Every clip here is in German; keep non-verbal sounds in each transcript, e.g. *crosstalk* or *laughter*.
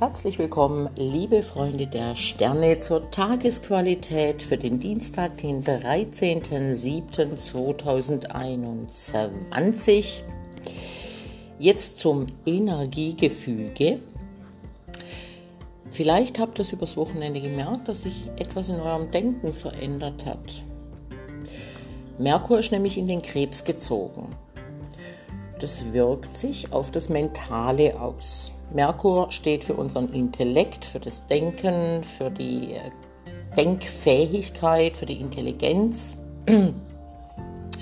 Herzlich willkommen, liebe Freunde der Sterne, zur Tagesqualität für den Dienstag, den 13.07.2021. Jetzt zum Energiegefüge. Vielleicht habt ihr es übers Wochenende gemerkt, dass sich etwas in eurem Denken verändert hat. Merkur ist nämlich in den Krebs gezogen. Das wirkt sich auf das Mentale aus. Merkur steht für unseren Intellekt, für das Denken, für die äh, Denkfähigkeit, für die Intelligenz. *clears throat*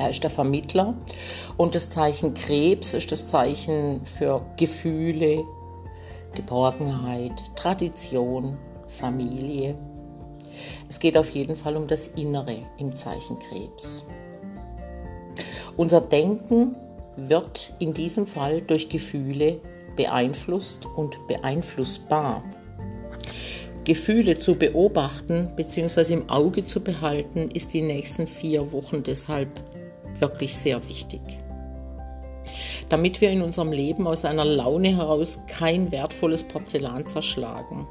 Er ist der Vermittler und das Zeichen Krebs ist das Zeichen für Gefühle, Geborgenheit, Tradition, Familie. Es geht auf jeden Fall um das Innere im Zeichen Krebs. Unser Denken wird in diesem Fall durch Gefühle beeinflusst und beeinflussbar. Gefühle zu beobachten bzw. im Auge zu behalten, ist die nächsten vier Wochen deshalb wirklich sehr wichtig. Damit wir in unserem Leben aus einer Laune heraus kein wertvolles Porzellan zerschlagen.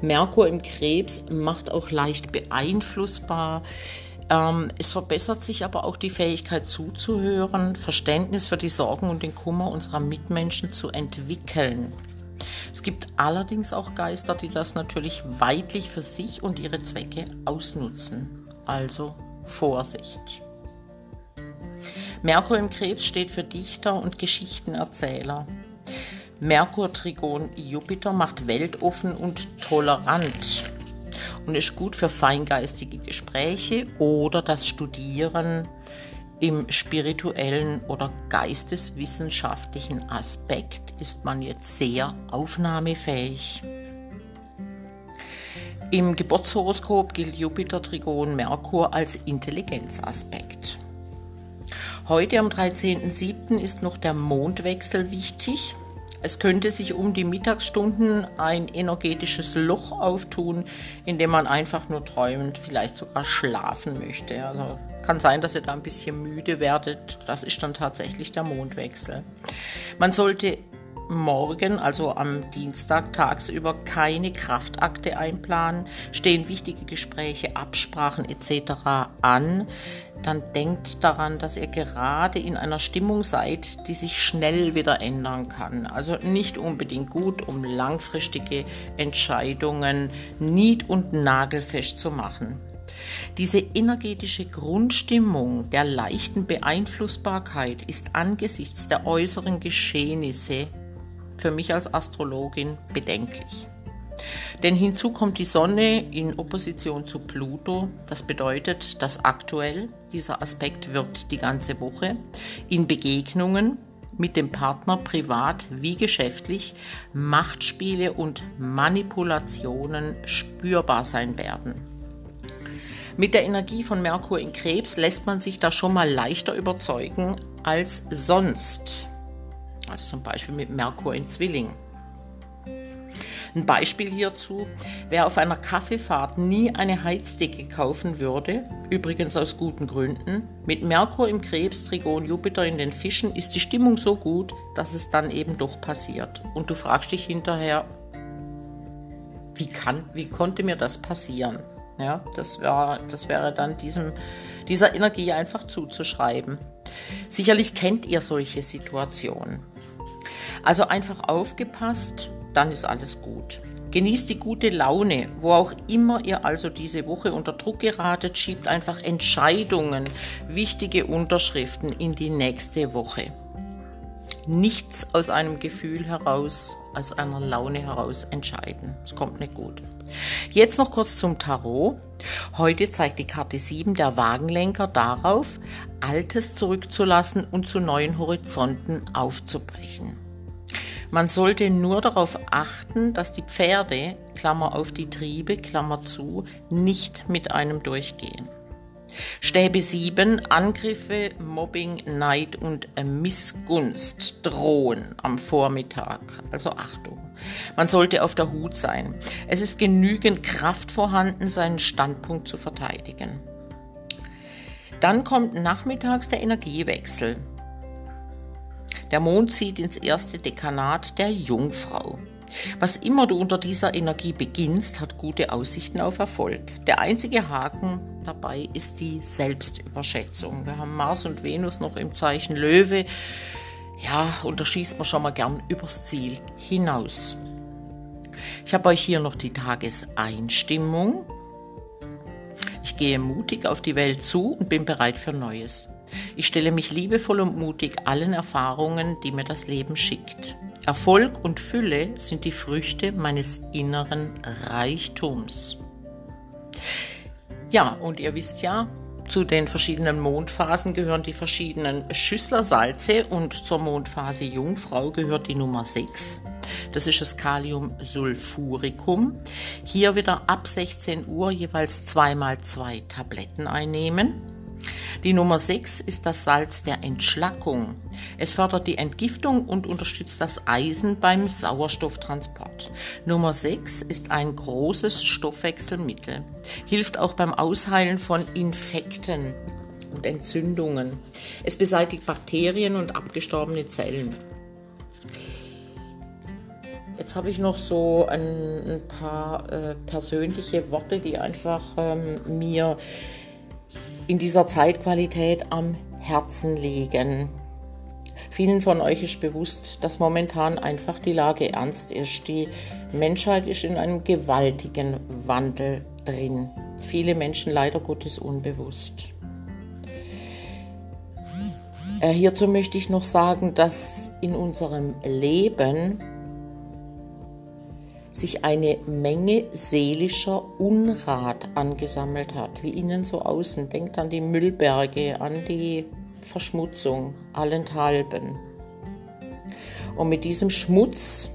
Merkur im Krebs macht auch leicht beeinflussbar, ähm, es verbessert sich aber auch die Fähigkeit zuzuhören, Verständnis für die Sorgen und den Kummer unserer Mitmenschen zu entwickeln. Es gibt allerdings auch Geister, die das natürlich weitlich für sich und ihre Zwecke ausnutzen. Also Vorsicht. Merkur im Krebs steht für Dichter und Geschichtenerzähler. Merkur Trigon Jupiter macht weltoffen und tolerant und ist gut für feingeistige Gespräche oder das Studieren im spirituellen oder geisteswissenschaftlichen Aspekt ist man jetzt sehr aufnahmefähig. Im Geburtshoroskop gilt Jupiter, Trigon, Merkur als Intelligenzaspekt. Heute am 13.07. ist noch der Mondwechsel wichtig. Es könnte sich um die Mittagsstunden ein energetisches Loch auftun, in dem man einfach nur träumend, vielleicht sogar schlafen möchte. Also kann sein, dass ihr da ein bisschen müde werdet. Das ist dann tatsächlich der Mondwechsel. Man sollte morgen, also am Dienstag tagsüber, keine Kraftakte einplanen, stehen wichtige Gespräche, Absprachen etc. an, dann denkt daran, dass ihr gerade in einer Stimmung seid, die sich schnell wieder ändern kann. Also nicht unbedingt gut, um langfristige Entscheidungen nied- und nagelfest zu machen. Diese energetische Grundstimmung der leichten Beeinflussbarkeit ist angesichts der äußeren Geschehnisse für mich als Astrologin bedenklich. Denn hinzu kommt die Sonne in Opposition zu Pluto. Das bedeutet, dass aktuell dieser Aspekt wirkt die ganze Woche in Begegnungen mit dem Partner privat wie geschäftlich Machtspiele und Manipulationen spürbar sein werden. Mit der Energie von Merkur in Krebs lässt man sich da schon mal leichter überzeugen als sonst also zum Beispiel mit Merkur in Zwilling. Ein Beispiel hierzu, wer auf einer Kaffeefahrt nie eine Heizdecke kaufen würde, übrigens aus guten Gründen, mit Merkur im Krebs, Trigon, Jupiter in den Fischen ist die Stimmung so gut, dass es dann eben doch passiert. Und du fragst dich hinterher, wie, kann, wie konnte mir das passieren? Ja, das, wär, das wäre dann diesem, dieser Energie einfach zuzuschreiben. Sicherlich kennt ihr solche Situationen. Also einfach aufgepasst, dann ist alles gut. Genießt die gute Laune, wo auch immer ihr also diese Woche unter Druck geratet, schiebt einfach Entscheidungen, wichtige Unterschriften in die nächste Woche. Nichts aus einem Gefühl heraus, aus einer Laune heraus entscheiden. Es kommt nicht gut. Jetzt noch kurz zum Tarot. Heute zeigt die Karte 7 der Wagenlenker darauf, Altes zurückzulassen und zu neuen Horizonten aufzubrechen. Man sollte nur darauf achten, dass die Pferde, Klammer auf die Triebe, Klammer zu, nicht mit einem durchgehen. Stäbe 7, Angriffe, Mobbing, Neid und Missgunst drohen am Vormittag. Also Achtung. Man sollte auf der Hut sein. Es ist genügend Kraft vorhanden, seinen Standpunkt zu verteidigen. Dann kommt nachmittags der Energiewechsel. Der Mond zieht ins erste Dekanat der Jungfrau. Was immer du unter dieser Energie beginnst, hat gute Aussichten auf Erfolg. Der einzige Haken dabei ist die Selbstüberschätzung. Wir haben Mars und Venus noch im Zeichen Löwe. Ja, und da schießt man schon mal gern übers Ziel hinaus. Ich habe euch hier noch die Tageseinstimmung. Ich gehe mutig auf die Welt zu und bin bereit für Neues. Ich stelle mich liebevoll und mutig allen Erfahrungen, die mir das Leben schickt. Erfolg und Fülle sind die Früchte meines inneren Reichtums. Ja, und ihr wisst ja, zu den verschiedenen Mondphasen gehören die verschiedenen Schüsslersalze und zur Mondphase Jungfrau gehört die Nummer 6. Das ist das Kaliumsulfuricum. Hier wieder ab 16 Uhr jeweils zweimal zwei Tabletten einnehmen. Die Nummer 6 ist das Salz der Entschlackung. Es fördert die Entgiftung und unterstützt das Eisen beim Sauerstofftransport. Nummer 6 ist ein großes Stoffwechselmittel, hilft auch beim Ausheilen von Infekten und Entzündungen. Es beseitigt Bakterien und abgestorbene Zellen. Jetzt habe ich noch so ein, ein paar äh, persönliche Worte, die einfach ähm, mir in dieser Zeitqualität am Herzen liegen. Vielen von euch ist bewusst, dass momentan einfach die Lage ernst ist. Die Menschheit ist in einem gewaltigen Wandel drin. Viele Menschen leider Gottes unbewusst. Äh, hierzu möchte ich noch sagen, dass in unserem Leben sich eine Menge seelischer Unrat angesammelt hat, wie innen so außen. Denkt an die Müllberge, an die Verschmutzung allenthalben. Und mit diesem Schmutz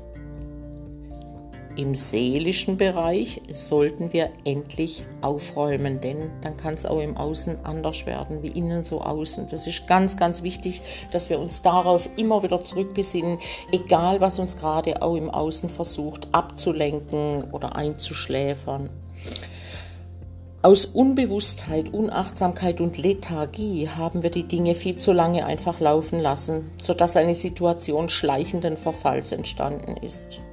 im seelischen Bereich sollten wir endlich aufräumen, denn dann kann es auch im Außen anders werden, wie innen so außen. Das ist ganz, ganz wichtig, dass wir uns darauf immer wieder zurückbesinnen, egal was uns gerade auch im Außen versucht abzulenken oder einzuschläfern. Aus Unbewusstheit, Unachtsamkeit und Lethargie haben wir die Dinge viel zu lange einfach laufen lassen, sodass eine Situation schleichenden Verfalls entstanden ist.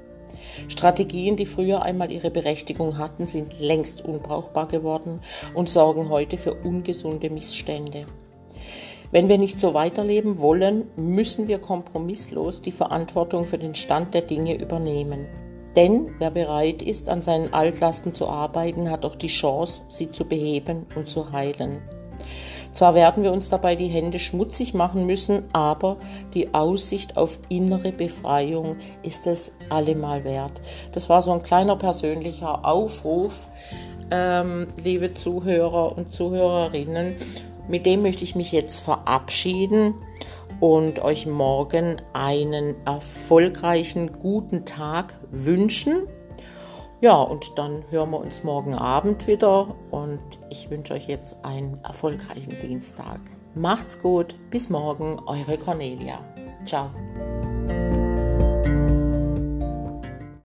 Strategien, die früher einmal ihre Berechtigung hatten, sind längst unbrauchbar geworden und sorgen heute für ungesunde Missstände. Wenn wir nicht so weiterleben wollen, müssen wir kompromisslos die Verantwortung für den Stand der Dinge übernehmen. Denn wer bereit ist, an seinen Altlasten zu arbeiten, hat auch die Chance, sie zu beheben und zu heilen. Zwar werden wir uns dabei die Hände schmutzig machen müssen, aber die Aussicht auf innere Befreiung ist es allemal wert. Das war so ein kleiner persönlicher Aufruf, ähm, liebe Zuhörer und Zuhörerinnen. Mit dem möchte ich mich jetzt verabschieden und euch morgen einen erfolgreichen, guten Tag wünschen. Ja, und dann hören wir uns morgen Abend wieder und ich wünsche euch jetzt einen erfolgreichen Dienstag. Macht's gut, bis morgen, eure Cornelia. Ciao.